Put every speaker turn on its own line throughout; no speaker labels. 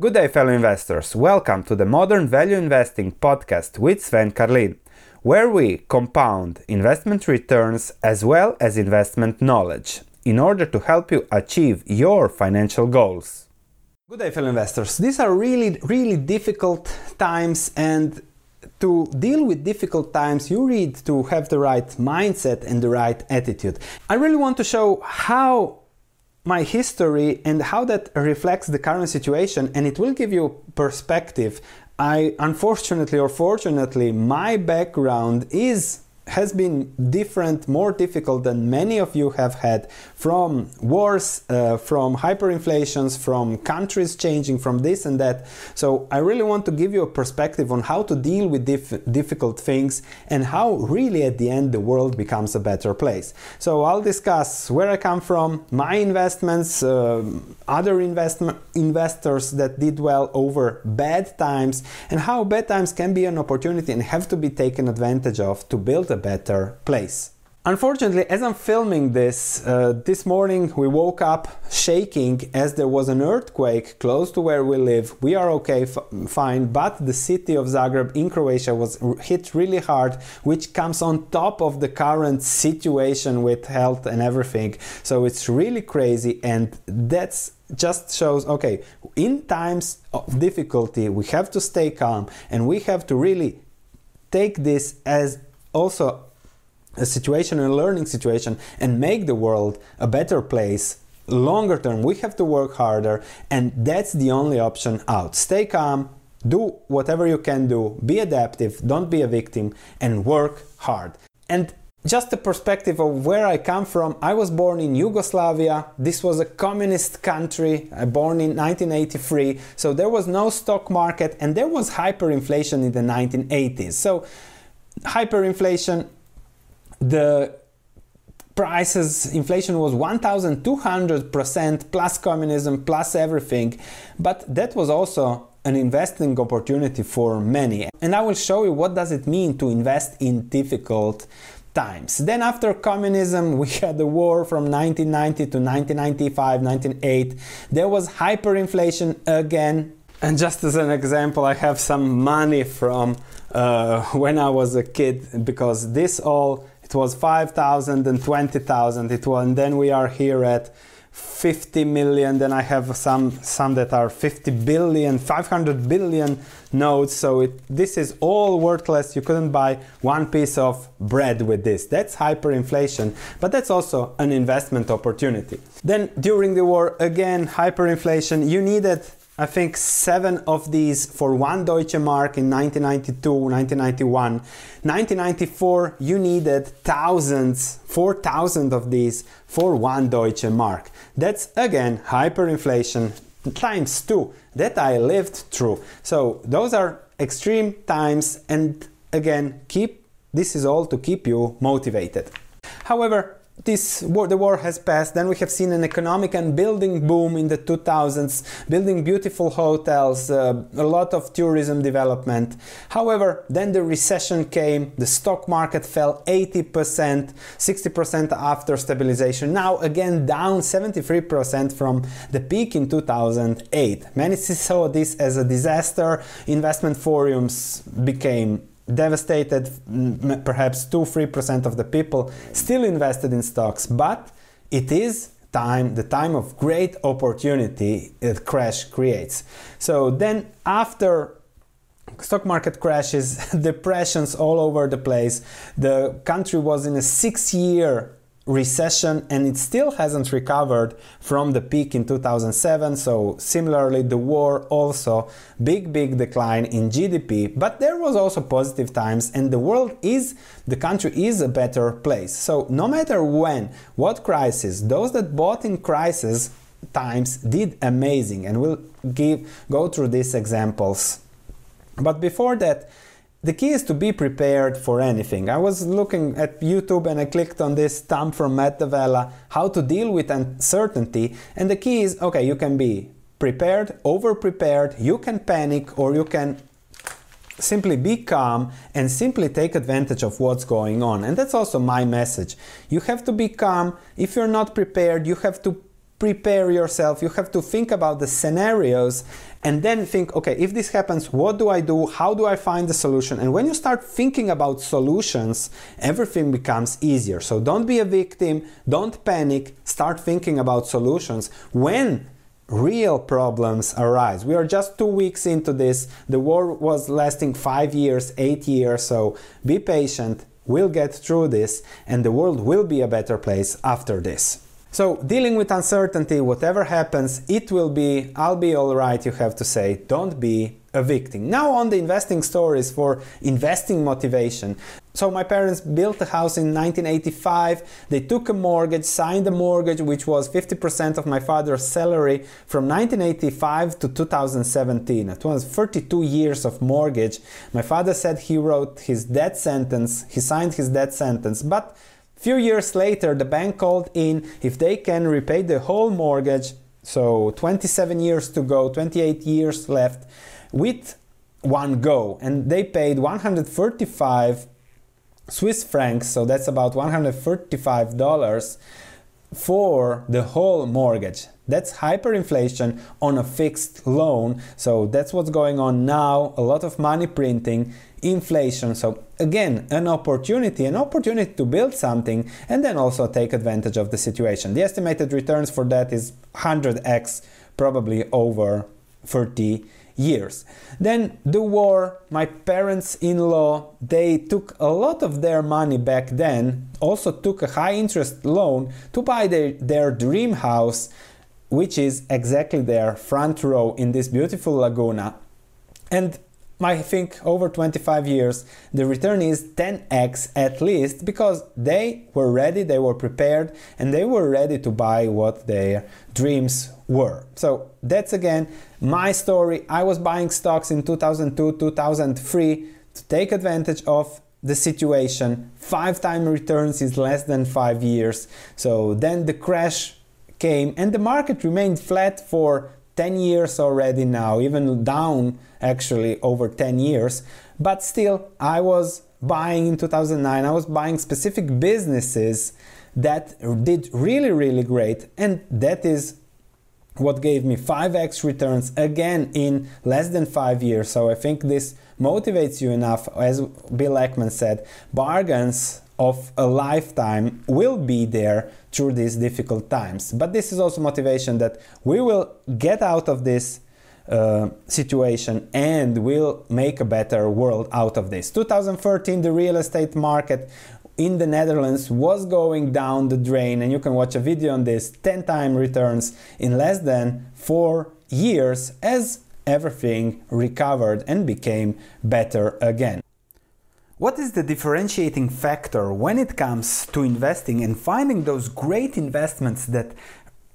Good day, fellow investors. Welcome to the Modern Value Investing podcast with Sven Carlin, where we compound investment returns as well as investment knowledge in order to help you achieve your financial goals. Good day, fellow investors. These are really, really difficult times, and to deal with difficult times, you need to have the right mindset and the right attitude. I really want to show how my history and how that reflects the current situation and it will give you perspective. I unfortunately or fortunately my background is has been different, more difficult than many of you have had from wars, uh, from hyperinflations, from countries changing, from this and that. So, I really want to give you a perspective on how to deal with dif- difficult things and how really at the end the world becomes a better place. So, I'll discuss where I come from, my investments, uh, other investors that did well over bad times, and how bad times can be an opportunity and have to be taken advantage of to build a better place. Unfortunately, as I'm filming this, uh, this morning we woke up shaking as there was an earthquake close to where we live. We are okay, fine, but the city of Zagreb in Croatia was hit really hard, which comes on top of the current situation with health and everything. So it's really crazy, and that's just shows okay, in times of difficulty, we have to stay calm and we have to really take this as also a situation, a learning situation, and make the world a better place longer term. We have to work harder, and that's the only option out. Stay calm, do whatever you can do, be adaptive, don't be a victim, and work hard. And just a perspective of where I come from, I was born in Yugoslavia. This was a communist country, I born in 1983. So there was no stock market and there was hyperinflation in the 1980s. So hyperinflation, the prices, inflation was 1200% plus communism, plus everything. But that was also an investing opportunity for many. And I will show you what does it mean to invest in difficult times. Then after communism, we had the war from 1990 to 1995, 1998. There was hyperinflation again. And just as an example, I have some money from uh, when I was a kid because this all it was 5,000 and 20,000 it was and then we are here at 50 million then I have some some that are 50 billion 500 billion notes so it, this is all worthless. You couldn't buy one piece of bread with this. That's hyperinflation but that's also an investment opportunity. Then during the war again hyperinflation. You needed I think seven of these for one Deutsche Mark in 1992, 1991. 1994, you needed thousands, 4,000 of these for one Deutsche Mark. That's again hyperinflation times two that I lived through. So those are extreme times, and again, keep this is all to keep you motivated. However, this war, the war has passed, then we have seen an economic and building boom in the 2000s, building beautiful hotels, uh, a lot of tourism development. However, then the recession came, the stock market fell 80%, 60% after stabilization. Now again down 73% from the peak in 2008. Many saw this as a disaster. Investment forums became devastated, perhaps 2 3% of the people still invested in stocks, but it is time the time of great opportunity that crash creates. So then after stock market crashes depressions all over the place the country was in a 6 year recession and it still hasn't recovered from the peak in 2007 so similarly the war also big big decline in gdp but there was also positive times and the world is the country is a better place. So no matter when what crisis those that bought in crisis times did amazing and we'll give go through these examples. But before that the key is to be prepared for anything. I was looking at YouTube and I clicked on this thumb from Matt D'Avella, how to deal with uncertainty. And the key is okay, you can be prepared, over prepared, you can panic, or you can simply be calm and simply take advantage of what's going on. And that's also my message. You have to be calm. If you're not prepared, you have to prepare yourself, you have to think about the scenarios and then think okay, if this happens, what do I do? How do I find the solution? And when you start thinking about solutions, everything becomes easier. So don't be a victim, don't panic, start thinking about solutions. When real problems arise. We are just two weeks into this. The war was lasting five years, eight years, so be patient. We'll get through this, and the world will be a better place after this. So, dealing with uncertainty, whatever happens, it will be, I'll be alright, you have to say. Don't be a victim. Now, on the investing stories for investing motivation. So, my parents built a house in 1985. They took a mortgage, signed a mortgage, which was 50% of my father's salary from 1985 to 2017. It was 32 years of mortgage. My father said he wrote his death sentence, he signed his death sentence, but Few years later, the bank called in if they can repay the whole mortgage, so 27 years to go, 28 years left, with one go. And they paid 135 Swiss francs, so that's about $135 for the whole mortgage. That's hyperinflation on a fixed loan. So that's what's going on now. A lot of money printing, inflation. So again, an opportunity, an opportunity to build something and then also take advantage of the situation. The estimated returns for that is 100x, probably over 30 years. Then the war, my parents-in-law, they took a lot of their money back then, also took a high interest loan to buy their, their dream house which is exactly their front row in this beautiful laguna. And I think over 25 years, the return is 10x at least because they were ready, they were prepared, and they were ready to buy what their dreams were. So that's again my story. I was buying stocks in 2002, 2003 to take advantage of the situation. Five time returns is less than five years. So then the crash came and the market remained flat for 10 years already now, even down actually over 10 years. But still, I was buying in 2009, I was buying specific businesses that did really, really great, and that is what gave me 5x returns again in less than five years. So I think this motivates you enough. As Bill Ackman said, bargains of a lifetime will be there through these difficult times. But this is also motivation that we will get out of this uh, situation and will make a better world out of this. 2013, the real estate market in the Netherlands was going down the drain, and you can watch a video on this 10 time returns in less than four years as everything recovered and became better again. What is the differentiating factor when it comes to investing and finding those great investments that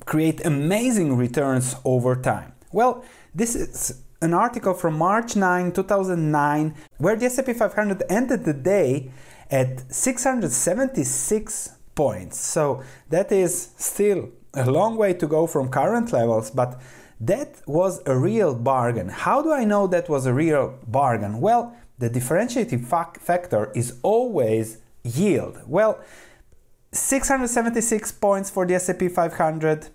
create amazing returns over time? Well, this is an article from March 9, 2009, where the S&P 500 ended the day at 676 points. So that is still a long way to go from current levels, but that was a real bargain. How do I know that was a real bargain? Well, the differentiating factor is always yield. Well, 676 points for the S&P 500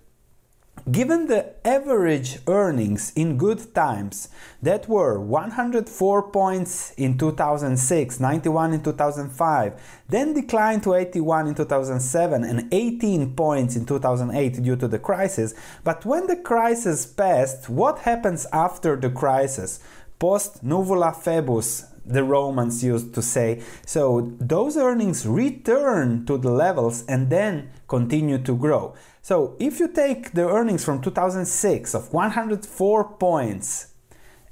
Given the average earnings in good times that were 104 points in 2006, 91 in 2005, then declined to 81 in 2007 and 18 points in 2008 due to the crisis, but when the crisis passed, what happens after the crisis? Post nubila phoebus, the Romans used to say. So those earnings return to the levels and then continue to grow. So if you take the earnings from 2006 of 104 points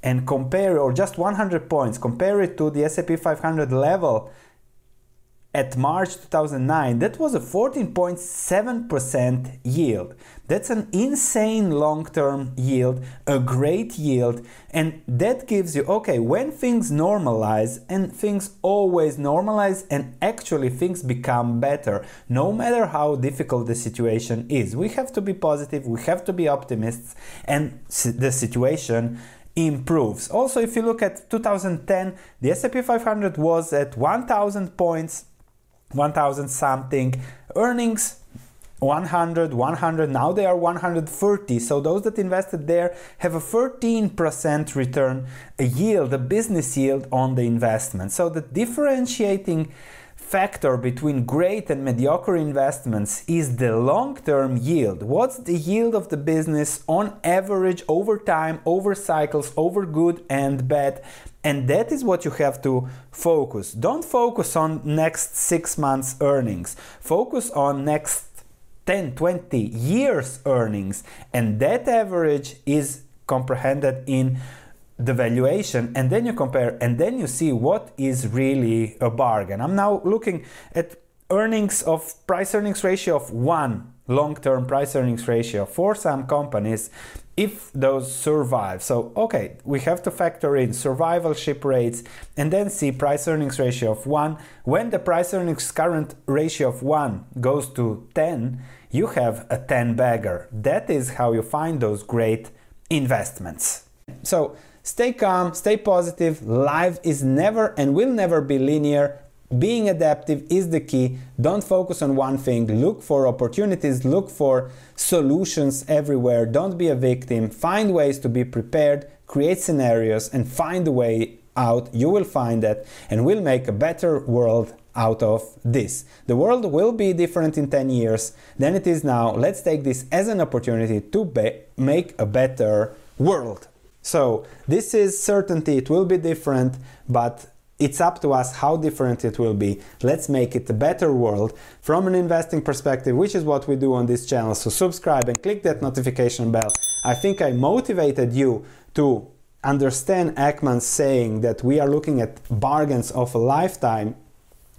and compare or just 100 points, compare it to the S&P 500 level at March 2009, that was a 14.7% yield. That's an insane long term yield, a great yield, and that gives you okay, when things normalize, and things always normalize, and actually things become better, no matter how difficult the situation is. We have to be positive, we have to be optimists, and the situation improves. Also, if you look at 2010, the S&P 500 was at 1000 points 1000 something earnings 100, 100, now they are 130. So those that invested there have a 13% return, a yield, a business yield on the investment. So the differentiating factor between great and mediocre investments is the long term yield. What's the yield of the business on average over time, over cycles, over good and bad? And that is what you have to focus. Don't focus on next six months earnings. Focus on next 10, 20 years earnings. And that average is comprehended in the valuation and then you compare and then you see what is really a bargain. I'm now looking at earnings of price earnings ratio of 1 long-term price earnings ratio for some companies if those survive. So okay, we have to factor in survivalship rates and then see price earnings ratio of 1. When the price earnings current ratio of 1 goes to 10, you have a 10 bagger. That is how you find those great investments. So Stay calm, stay positive. Life is never and will never be linear. Being adaptive is the key. Don't focus on one thing. Look for opportunities, look for solutions everywhere. Don't be a victim. Find ways to be prepared, create scenarios, and find a way out. You will find that, and we'll make a better world out of this. The world will be different in 10 years than it is now. Let's take this as an opportunity to be- make a better world. So this is certainty, it will be different, but it's up to us how different it will be. Let's make it a better world from an investing perspective, which is what we do on this channel. So subscribe and click that notification bell. I think I motivated you to understand Ackman's saying that we are looking at bargains of a lifetime.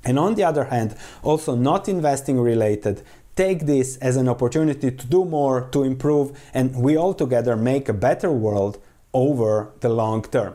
And on the other hand, also not investing related. Take this as an opportunity to do more, to improve, and we all together make a better world over the long term.